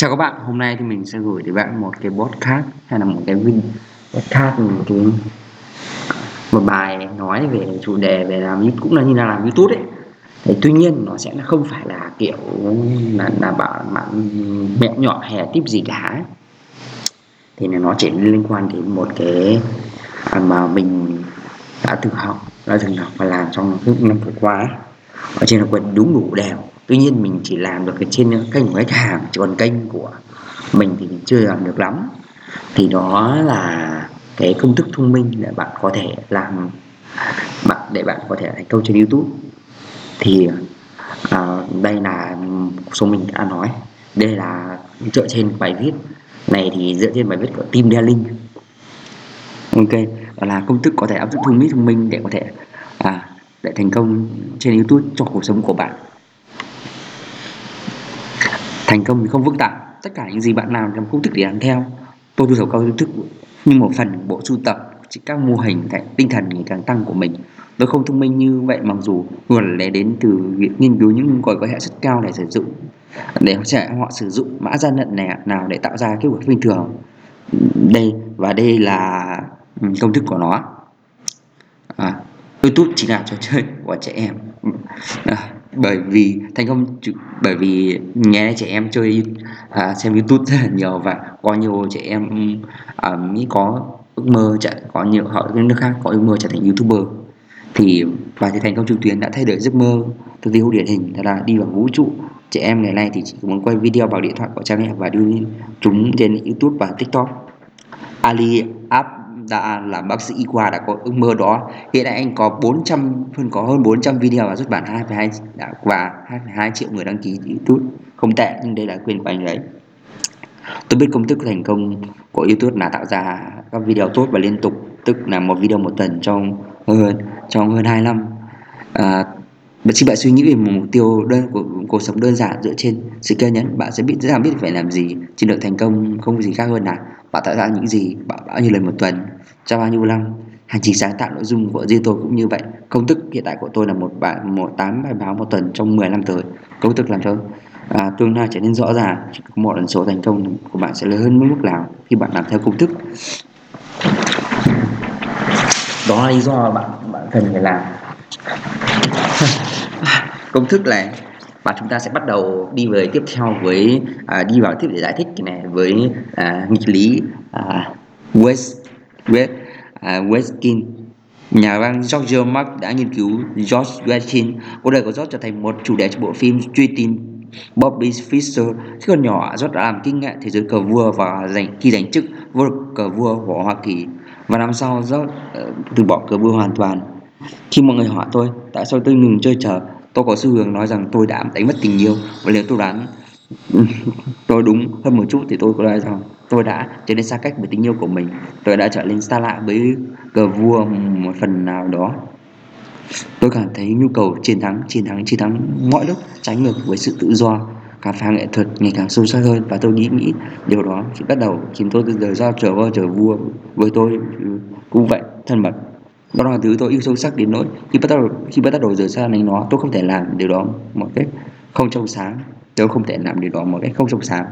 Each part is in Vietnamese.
Chào các bạn, hôm nay thì mình sẽ gửi đến bạn một cái podcast hay là một cái video podcast một cái một bài nói về chủ đề về làm YouTube cũng là như là làm YouTube ấy. Thì tuy nhiên nó sẽ không phải là kiểu là là bạn bạn mẹo nhỏ hè tiếp gì cả. Thì nó chỉ liên quan đến một cái à, mà mình đã từng học, đã từng học và làm trong những năm vừa qua ở trên là quần đúng đủ đều tuy nhiên mình chỉ làm được cái trên kênh của khách hàng chứ còn kênh của mình thì mình chưa làm được lắm. Thì đó là cái công thức thông minh để bạn có thể làm bạn để bạn có thể thành công trên YouTube. Thì à, đây là số mình đã nói. Đây là dựa trên bài viết. Này thì dựa trên bài viết của Tim Delling. Ok đó là công thức có thể áp dụng thông minh thông minh để có thể à, để thành công trên YouTube trong cuộc sống của bạn thành công thì không phức tạp tất cả những gì bạn làm trong công thức để làm theo. Tôi tu cầu công thức nhưng một phần bộ sưu tập chỉ các mô hình cái tinh thần ngày càng tăng của mình. Tôi không thông minh như vậy mặc dù nguồn lẽ đến từ việc nghiên cứu những gọi có hệ suất cao để sử dụng để trẻ họ sử dụng mã gian lận này nào để tạo ra kết quả bình thường. Đây và đây là ừ, công thức của nó à, YouTube chỉ là trò chơi của trẻ em. À, bởi vì thành công bởi vì nghe trẻ em chơi à, xem YouTube rất là nhiều và có nhiều trẻ em à, Mỹ có ước mơ trở có nhiều họ những nước khác có ước mơ trở thành YouTuber. Thì và thì thành công trực tuyến đã thay đổi giấc mơ thực tế điển hình đó là đi vào vũ trụ. Trẻ em ngày nay thì chỉ muốn quay video bằng điện thoại của cha mẹ và đưa chúng trên YouTube và TikTok. Ali App đã làm bác sĩ y khoa đã có ước mơ đó. Hiện tại anh có 400 hơn có hơn 400 video và xuất bản 2,2 à, và 2,2 triệu người đăng ký YouTube không tệ nhưng đây là quyền của anh đấy. Tôi biết công thức thành công của YouTube là tạo ra các video tốt và liên tục tức là một video một tuần trong hơn trong hơn 2 năm. À, khi bạn suy nghĩ về một mục tiêu đơn của cuộc sống đơn giản dựa trên sự kiên nhẫn bạn sẽ biết dễ dàng biết phải làm gì. Chiến lược thành công không gì khác hơn là bạn tạo ra những gì bạn bao nhiêu lần một tuần cho bao nhiêu năm. Hành trình sáng tạo nội dung của riêng tôi cũng như vậy. Công thức hiện tại của tôi là một bạn một tám bài báo một tuần trong 10 năm tới. Công thức làm cho à, tương lai trở nên rõ ràng. Một lần số thành công của bạn sẽ lớn hơn mức nào khi bạn làm theo công thức. Đó là lý do bạn bạn cần phải làm. công thức này và chúng ta sẽ bắt đầu đi về tiếp theo với à, đi vào tiếp để giải thích cái này với à, nghịch lý à, West West à, Westkin nhà văn George Mark đã nghiên cứu George Westin cuộc đời của George trở thành một chủ đề cho bộ phim truy tìm Bobby Fischer. Khi còn nhỏ George đã làm kinh ngạc thế giới cờ vua và giành khi giành chức vô địch cờ vua của Hoa Kỳ. Và năm sau George uh, từ bỏ cờ vua hoàn toàn khi mọi người hỏi tôi, tại sao tôi ngừng chơi cờ tôi có xu hướng nói rằng tôi đã đánh mất tình yêu. Và nếu tôi đoán, tôi đúng hơn một chút thì tôi có nói rằng tôi đã trở nên xa cách với tình yêu của mình. Tôi đã trở nên xa lạ với cờ vua một phần nào đó. Tôi cảm thấy nhu cầu chiến thắng chiến thắng chiến thắng mọi lúc trái ngược với sự tự do, khám phá nghệ thuật ngày càng sâu sắc hơn. Và tôi nghĩ nghĩ điều đó khi bắt đầu khiến tôi từ giờ ra trở vua trở vua với tôi. Cũng vậy, thân mật đó là thứ tôi yêu sâu sắc đến nỗi khi bắt đầu, khi bắt đầu rời xa đánh nó, tôi không thể làm điều đó một cách không trong sáng. Tôi không thể làm điều đó một cách không trong sáng.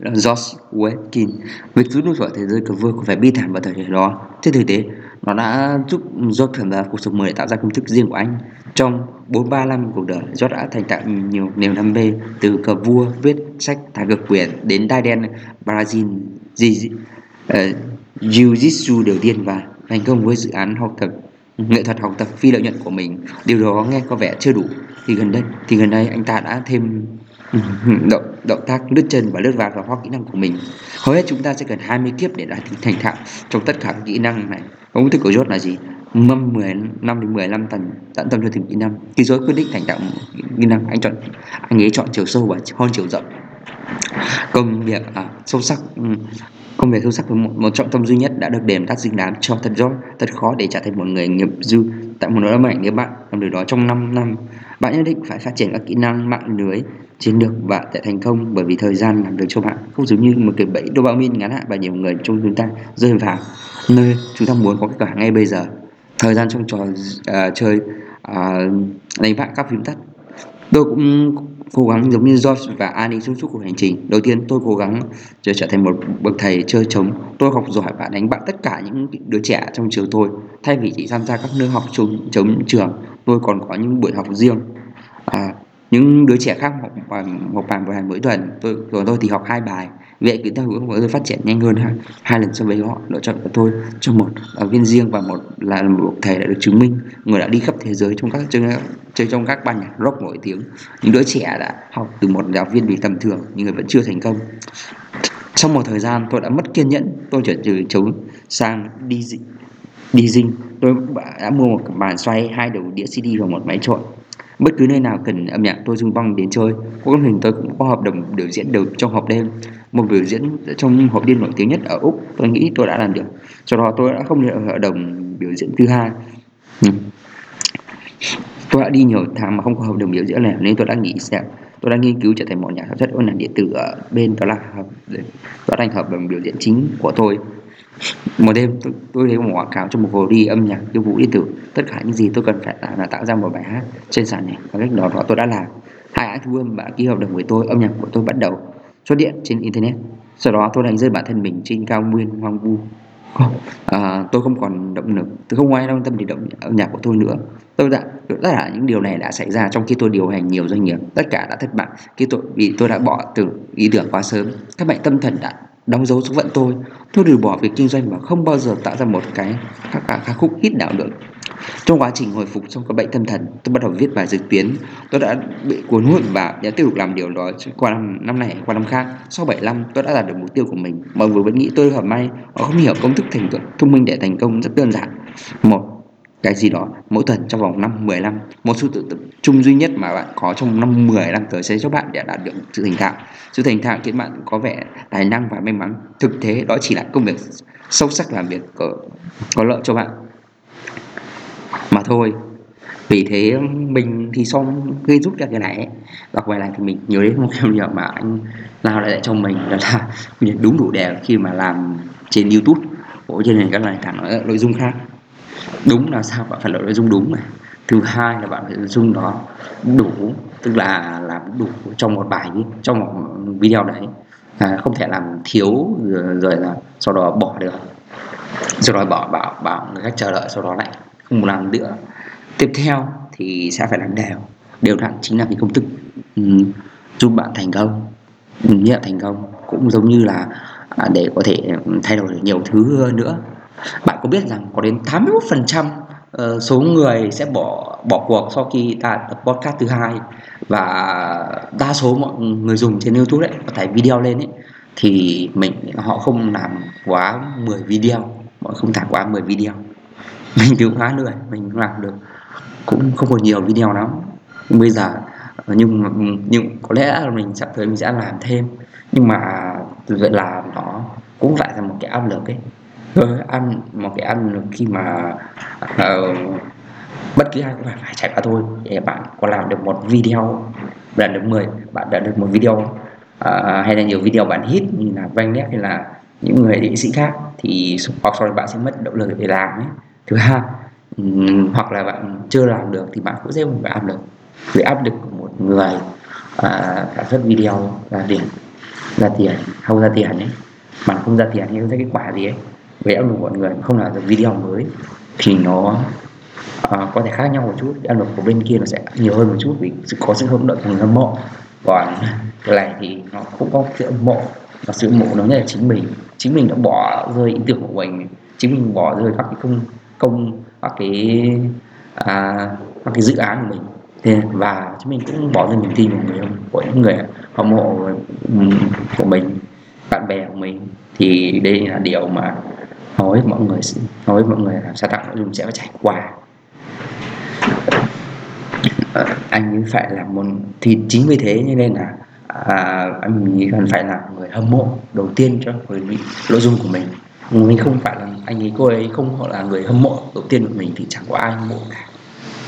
Josh Wetkin việc rút lui khỏi thế giới cờ vua có phải bi thảm vào thời điểm đó. Trên thực tế, nó đã giúp George tham gia cuộc sống mới để tạo ra công thức riêng của anh. Trong 43 năm cuộc đời, George đã thành tạo nhiều niềm đam mê từ cờ vua, viết sách, thả cực quyền đến đai đen, Brazil, Jiu-Jitsu đầu tiên và thành công với dự án học tập nghệ thuật học tập phi lợi nhuận của mình. Điều đó nghe có vẻ chưa đủ. Thì gần đây thì gần đây anh ta đã thêm ừ, động động tác lướt chân và lướt vạt vào khoa kỹ năng của mình. Hầu hết chúng ta sẽ cần 20 kiếp để đạt thành thạo trong tất cả các kỹ năng này. Công thức của Jot là gì? Mâm 10 năm đến 15 tầng tận tâm cho từng kỹ năng. Khi Jot quyết định thành thạo kỹ năng anh chọn anh ấy chọn chiều sâu và hơn chiều rộng. Công việc à, sâu sắc ừ, công việc sâu sắc với một, một trọng tâm duy nhất đã được đền đáp dinh đáng cho thật giỏi, thật khó để trở thành một người nghiệp dư. Tại một nỗi mạnh nếu bạn làm điều đó trong 5 năm bạn nhất định phải phát triển các kỹ năng mạng lưới chiến lược và sẽ thành công bởi vì thời gian làm việc cho bạn không giống như một cái bẫy dopamine ngắn hạn và nhiều người trong chúng ta rơi vào nơi chúng ta muốn có kết quả ngay bây giờ. Thời gian trong trò uh, chơi uh, đánh bại các phím tắt Tôi cũng cố gắng giống như George và Annie trong suốt cuộc hành trình. Đầu tiên tôi cố gắng trở trở thành một bậc thầy chơi trống. Tôi học giỏi và đánh bại tất cả những đứa trẻ trong trường tôi. Thay vì chỉ tham gia các lớp học trống, trống trường, tôi còn có những buổi học riêng. À, những đứa trẻ khác học một học một bài mỗi tuần, tôi còn tôi thì học hai bài. Vậy kỹ năng của người phát triển nhanh hơn hai, hai lần so với họ. Lựa chọn của tôi cho một giáo viên riêng và một là một thầy đã được chứng minh người đã đi khắp thế giới trong các chơi, chơi trong các ban nhạc rock nổi tiếng. Những đứa trẻ đã học từ một giáo viên bị tầm thường nhưng người vẫn chưa thành công. sau một thời gian tôi đã mất kiên nhẫn, tôi chuyển từ chống sang đi đi dinh. Tôi đã mua một bàn xoay, hai đầu đĩa CD và một máy trộn bất cứ nơi nào cần âm nhạc, tôi dung băng đến chơi. Có hình tôi cũng có hợp đồng biểu diễn được trong hộp đêm. Một biểu diễn trong hộp đêm nổi tiếng nhất ở úc, tôi nghĩ tôi đã làm được. Sau đó tôi đã không được hợp đồng biểu diễn thứ hai. Ừ. Tôi đã đi nhiều tháng mà không có hợp đồng biểu diễn này nên tôi đã nghĩ xem. Tôi đã nghiên cứu trở thành một nhà sản xuất âm nhạc điện tử ở bên đó là đó là hợp đồng biểu diễn chính của tôi một đêm tôi, tôi thấy một quảng cáo cho một hồ đi âm nhạc khiêu vũ điện tử tất cả những gì tôi cần phải làm là tạo ra một bài hát trên sàn này và cách đó, đó tôi đã làm. Hai anh thu âm đã ký hợp đồng với tôi âm nhạc của tôi bắt đầu xuất hiện trên internet. Sau đó tôi đánh rơi bản thân mình trên cao nguyên hoang vu. À, tôi không còn động lực tôi không ai quan tâm đến động âm nhạc của tôi nữa. Tôi đã tất cả những điều này đã xảy ra trong khi tôi điều hành nhiều doanh nghiệp. Tất cả đã thất bại khi tôi vì tôi đã bỏ từ ý tưởng quá sớm. Các bệnh tâm thần đã đóng dấu số phận tôi. Tôi từ bỏ việc kinh doanh và không bao giờ tạo ra một cái các ca khúc hit nào được. Trong quá trình hồi phục trong các bệnh tâm thần tôi bắt đầu viết bài dự tuyến. Tôi đã bị cuốn hút và đã tiếp tục làm điều đó qua năm, năm này qua năm khác. Sau 7 năm tôi đã đạt được mục tiêu của mình. Mọi người vẫn nghĩ tôi hợp may họ không hiểu công thức thành công thông minh để thành công rất đơn giản. Một cái gì đó mỗi tuần trong vòng năm 10 năm. Một sự tự tập trung duy nhất mà bạn có trong năm 10 năm tới sẽ cho bạn để đạt được sự thành thạo. Sự thành thạo khiến bạn có vẻ tài năng và may mắn. Thực tế đó chỉ là công việc sâu sắc làm việc có, có lợi cho bạn. Mà thôi vì thế mình thì xong khi rút ra cái này đọc bài này thì mình nhớ đến một cái điều mà anh lao lại cho mình đó là mình đúng đủ đề khi mà làm trên youtube. Của trên nền các nền tảng nội dung khác đúng là sao bạn phải là nội dung đúng này. Thứ hai là bạn phải nội dung đó đủ tức là làm đủ trong một bài trong một video đấy. À, không thể làm thiếu rồi, rồi là sau đó bỏ được. Sau đó bỏ bảo bảo người khác chờ đợi sau đó lại không làm nữa. Tiếp theo thì sẽ phải làm đều. Đều đặn chính là cái công thức um, giúp bạn thành công ừ, nhận thành công. Cũng giống như là à, để có thể ừ, thay đổi được nhiều thứ hơn nữa bạn có biết rằng có đến 81% ờ, số người sẽ bỏ bỏ cuộc sau khi ta tập podcast thứ hai và đa số mọi người dùng trên YouTube đấy có tải video lên ấy thì mình họ không làm quá 10 video họ không thả quá 10 video. Mình thì cũng khá lười mình làm được cũng không còn nhiều video lắm. Bây giờ ờ, nhưng nhưng có lẽ là mình sắp tới mình sẽ làm thêm nhưng mà vậy làm nó cũng lại là một cái áp lực ấy rồi ăn một cái ăn khi mà uh, bất kỳ ai cũng phải phải trải qua thôi. Để bạn có làm được một video đạt được 10 bạn đạt được một video uh, hay là nhiều video bạn hit như là Van hay là những người nghệ sĩ khác thì hoặc sau đó bạn sẽ mất động lực để làm ấy. thứ hai um, hoặc là bạn chưa làm được thì bạn cũng sẽ phải áp lực vì áp lực của một người uh, sản xuất video là tiền ra tiền không ra tiền ấy. Bạn không ra tiền thì không ra kết quả gì ấy về áp lực mọi người không làm được video mới thì nó uh, có thể khác nhau một chút. Áp lực của bên kia nó sẽ nhiều hơn một chút vì có sự hâm động của người hâm mộ. Còn cái này thì nó cũng có sự hâm mộ và sự hâm mộ nó là chính mình. Chính mình đã bỏ rơi ý tưởng của mình. Chính mình bỏ rơi các cái công công các cái à, các cái dự án của mình. Thế và chúng mình cũng bỏ ra niềm tin của người của những người hâm mộ của mình bạn bè của mình. Thì đây là điều mà hầu hết mọi người hầu hết mọi người làm sao tạo nội dung sẽ phải trải qua. À, anh phải làm một thì chính vì thế cho nên là à, anh nghĩ cần phải là người hâm mộ đầu tiên cho người nội dung của mình. Mình không phải là anh ấy cô ấy không là người hâm mộ đầu tiên của mình thì chẳng có ai hâm mộ cả.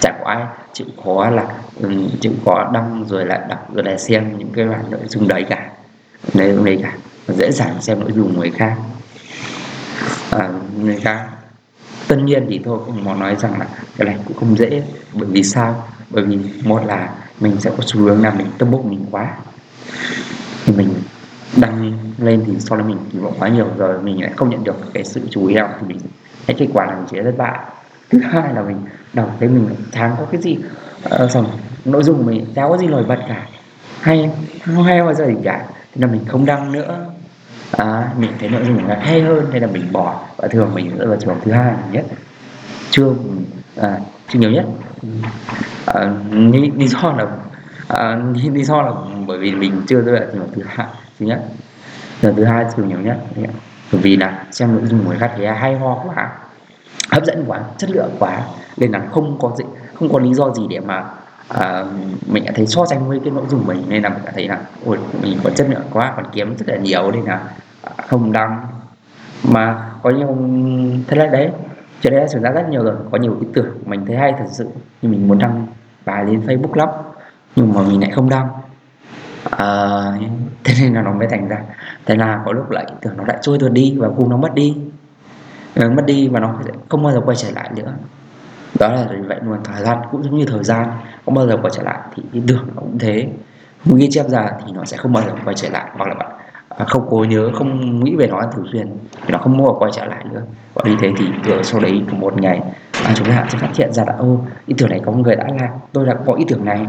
Chẳng có ai chịu khó là um, chịu khó đăng rồi lại đọc rồi lại xem những cái bản nội dung đấy cả. Nội đấy cả. Dễ dàng xem nội dung người khác à, người khác. Tất nhiên thì thôi cũng muốn nói rằng là cái này cũng không dễ bởi vì sao? Bởi vì một là mình sẽ có xu hướng là mình tâm bốc mình quá. Thì mình đăng lên thì sau đó mình kỳ vọng quá nhiều rồi mình lại không nhận được cái sự chú ý nào thì mình cái kết quả là mình sẽ thất bại. Thứ hai là mình đọc thấy mình chán có cái gì uh, xong nội dung của mình chả có gì nổi bật cả hay không hay bao giờ gì cả thì là mình không đăng nữa à, mình thấy nội dung của mình hay hơn nên là mình bỏ và thường mình rơi vào trường thứ hai nhất chưa à, chưa nhiều nhất à, lý, lý do là à, lý, lý do là bởi vì mình chưa rơi vào trường thứ hai thứ nhất trường thứ hai trường nhiều nhất bởi vì là xem nội dung của người khác thấy hay ho quá hấp dẫn quá chất lượng quá nên là không có gì không có lý do gì để mà à, mình đã thấy so sánh với cái nội dung mình nên là mình đã thấy là ôi mình có chất lượng quá còn kiếm rất là nhiều nên là không đăng. Mà có nhiều thế là đấy chuyện đấy đã xảy ra rất nhiều rồi có nhiều ý tưởng. Mình thấy hay thật sự nhưng mình muốn đăng bài lên Facebook lắm nhưng mà mình lại không đăng. À, thế nên là nó mới thành ra. Thế là có lúc lại ý tưởng nó lại trôi tuột đi và cùng nó mất đi. Nó mất đi và nó không bao giờ quay trở lại nữa. Đó là vậy luôn thời gian cũng giống như thời gian không bao giờ quay trở lại thì ý tưởng nó cũng thế. Ghi chép ra thì nó sẽ không bao giờ quay trở lại hoặc là bạn không cố nhớ không nghĩ về nó thường xuyên. Thì nó không mua quay trở lại nữa. Và như thế thì từ sau đấy một ngày à, chúng ta sẽ phát hiện ra là ô ý tưởng này có người đã làm. Tôi đã có ý tưởng này.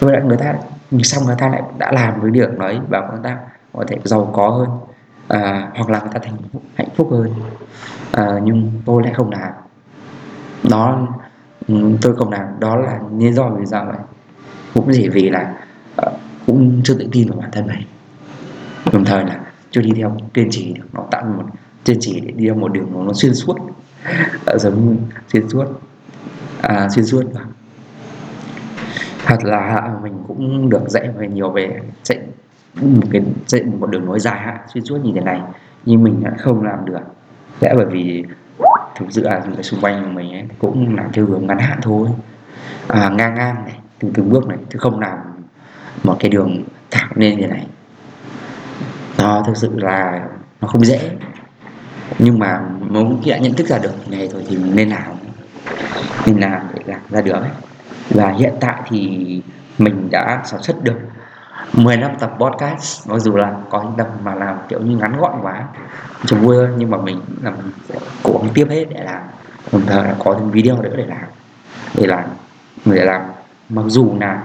Tôi đã người ta mình xong người ta lại đã làm với được đấy. Và người ta có thể giàu có hơn à, hoặc là người ta thành hạnh phúc hơn. À, nhưng tôi lại không làm. Đó ừ, tôi không làm. Đó là lý do vì sao vậy? Cũng chỉ vì là à, cũng chưa tự tin vào bản thân mình đồng thời là chưa đi theo kiên trì được nó tạo một kiên trì để đi theo một đường nó xuyên suốt. Giống xuyên suốt. À, xuyên suốt và thật là mình cũng được dạy về nhiều về dạy một cái dạy một đường nối dài hạn xuyên suốt như thế này. Nhưng mình đã không làm được. Lẽ bởi vì thực sự là người xung quanh của mình ấy, cũng làm theo hướng ngắn hạn thôi. À, ngang ngang này từng từng bước này chứ không làm một cái đường thẳng lên như này nó thực sự là nó không dễ. Nhưng mà muốn khi đã nhận thức ra được này rồi thì mình nên làm. Mình làm để làm ra được ấy. và hiện tại thì mình đã sản xuất được 10 năm tập podcast. Mặc dù là có những tập mà làm kiểu như ngắn gọn quá chúng vui hơn, nhưng mà mình là mình cố gắng tiếp hết để làm. Đồng thời là có thêm video nữa để làm. Để làm để làm. Mặc dù là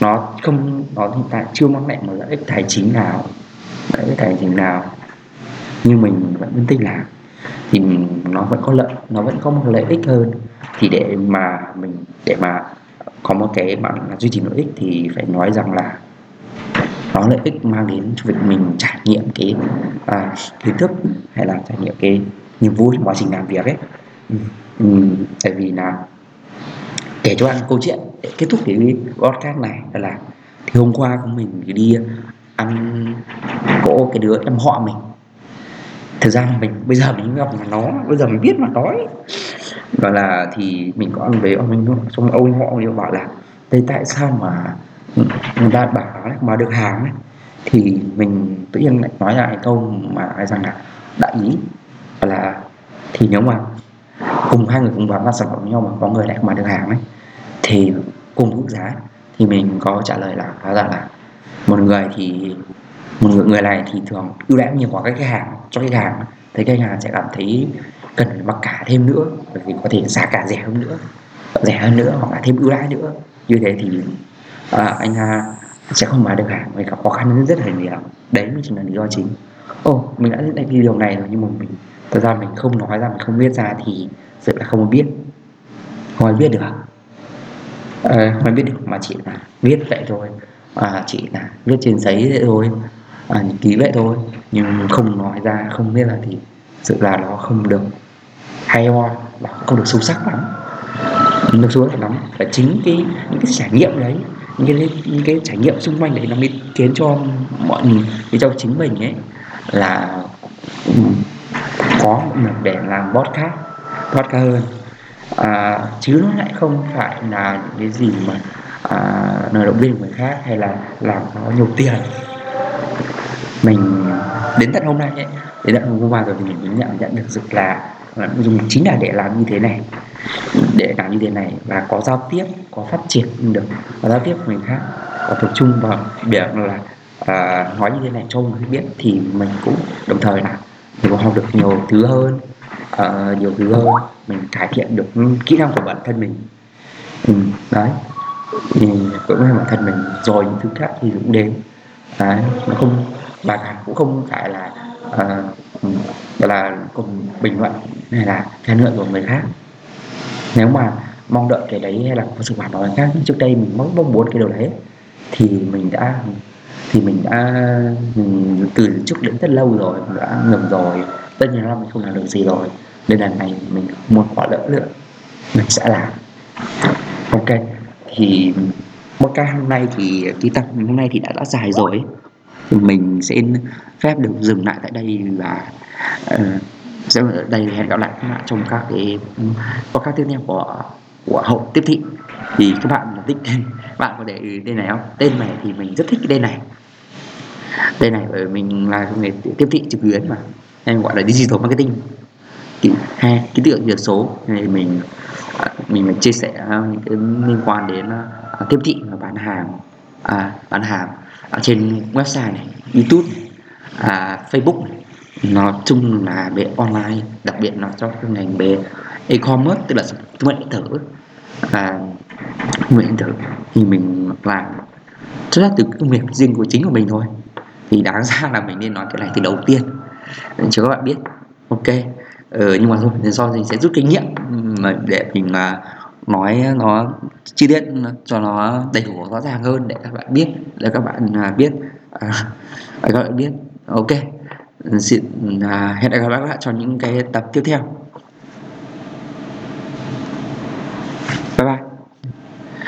nó không, nó hiện tại chưa mang lại một lợi ích tài chính nào đấy tài chính nào nhưng mình vẫn tin làm. Thì nó vẫn có lợi nó vẫn có một lợi ích hơn. Thì để mà mình để mà có một cái bạn duy trì lợi ích thì phải nói rằng là nó lợi ích mang đến cho việc mình trải nghiệm cái à, kiến thức hay là trải nghiệm cái niềm vui trong quá trình làm việc ấy. Ừ, ừ, tại vì là kể cho anh câu chuyện để kết thúc cái podcast này là thì hôm qua của mình đi ăn cỗ cái đứa em họ mình. Thực ra là mình bây giờ mình gặp mà nó bây giờ mình biết mà nói. Gọi là thì mình có ăn với ông mình xong ông họ đều bảo là thế tại sao mà người ta bảo ấy, mà được hàng ấy, thì mình tự nhiên lại nói lại câu mà rằng là đại ý. Là thì nếu mà cùng hai người cùng bán ra sản phẩm với nhau mà có người lại mà được hàng ấy thì cùng mức giá. Thì mình có trả lời là hóa ra là một người thì một người, người này thì thường ưu đãi nhiều quá các khách hàng cho khách hàng. Thấy khách hàng sẽ cảm thấy cần phải mặc cả thêm nữa bởi vì có thể giá cả rẻ hơn nữa rẻ hơn nữa hoặc là thêm ưu đãi nữa. Như thế thì à, anh à, sẽ không bán được hàng mình gặp khó khăn rất là nhiều. Đấy mới chính là lý do chính. Ồ mình đã nhận cái điều này rồi nhưng mà mình thật ra mình không nói ra mình không biết ra thì sự là không biết. Không ai biết được. À, không ai biết được mà chỉ là biết vậy thôi à, chỉ là viết trên giấy vậy thôi. À, ký vậy thôi nhưng không nói ra không biết là thì sự là nó không được hay ho và không được sâu sắc lắm. Được sâu sắc lắm. Và chính cái những cái trải nghiệm đấy những cái những cái trải nghiệm xung quanh đấy nó mới khiến cho mọi người cho chính mình ấy là có một để làm podcast podcast hơn. À, chứ nó lại không phải là cái gì mà à, lời động viên người khác hay là làm nó nhiều tiền. Mình đến tận hôm nay ấy đến tận hôm qua rồi thì mình mới nhận nhận được sự là dùng chính là để làm như thế này để làm như thế này và có giao tiếp có phát triển được có giao tiếp với người khác có tập trung vào việc là à, nói như thế này cho người biết thì mình cũng đồng thời là mình cũng học được nhiều thứ hơn uh, nhiều thứ hơn mình cải thiện được kỹ năng của bản thân mình. Ừ, đấy thì cũng là bản thân mình rồi những thứ khác thì cũng đến. Đấy nó không và cũng không phải là uh, là cùng bình luận hay là khen ngợi của người khác. Nếu mà mong đợi cái đấy hay là có sự phản hồi khác trước đây mình mong mong muốn cái điều đấy thì mình đã thì mình đã mình từ trước đến rất lâu rồi mình đã ngừng rồi. Tất nhiên là mình không làm được gì rồi. Nên lần này mình muốn bỏ lỡ nữa mình sẽ làm. Ok thì một ca hôm nay thì cái tập hôm nay thì đã đã dài rồi thì mình sẽ phép được dừng lại tại đây và uh, sẽ ở đây hẹn gặp lại các bạn trong các cái podcast tiếp theo của của hậu tiếp thị. Thì các bạn thích bạn có để tên này không? Tên này thì mình rất thích cái tên này. Tên này bởi mình là nghề tiếp thị trực tuyến mà em gọi là digital marketing. Hay hai cái tượng việc số. Thì mình à, mình mình chia sẻ à, những cái liên quan đến uh, tiếp thị và bán hàng à, bán hàng ở trên website này youtube này, à, facebook này. Nó chung là về online đặc biệt nó cho cái ngành về e-commerce tức là thương mại điện tử. Và thương mại điện tử thì mình làm xuất phát từ công việc riêng của chính của mình thôi. Thì đáng ra là mình nên nói cái này từ đầu tiên. Cho các bạn biết. Ok ừ, nhưng mà thôi do mình sẽ rút kinh nghiệm mà để mình mà nói nó chi tiết cho nó đầy đủ rõ ràng hơn để các bạn biết để các bạn à, biết. À, các bạn biết. Ok. Xin à, hẹn gặp lại các bạn trong những cái tập tiếp theo.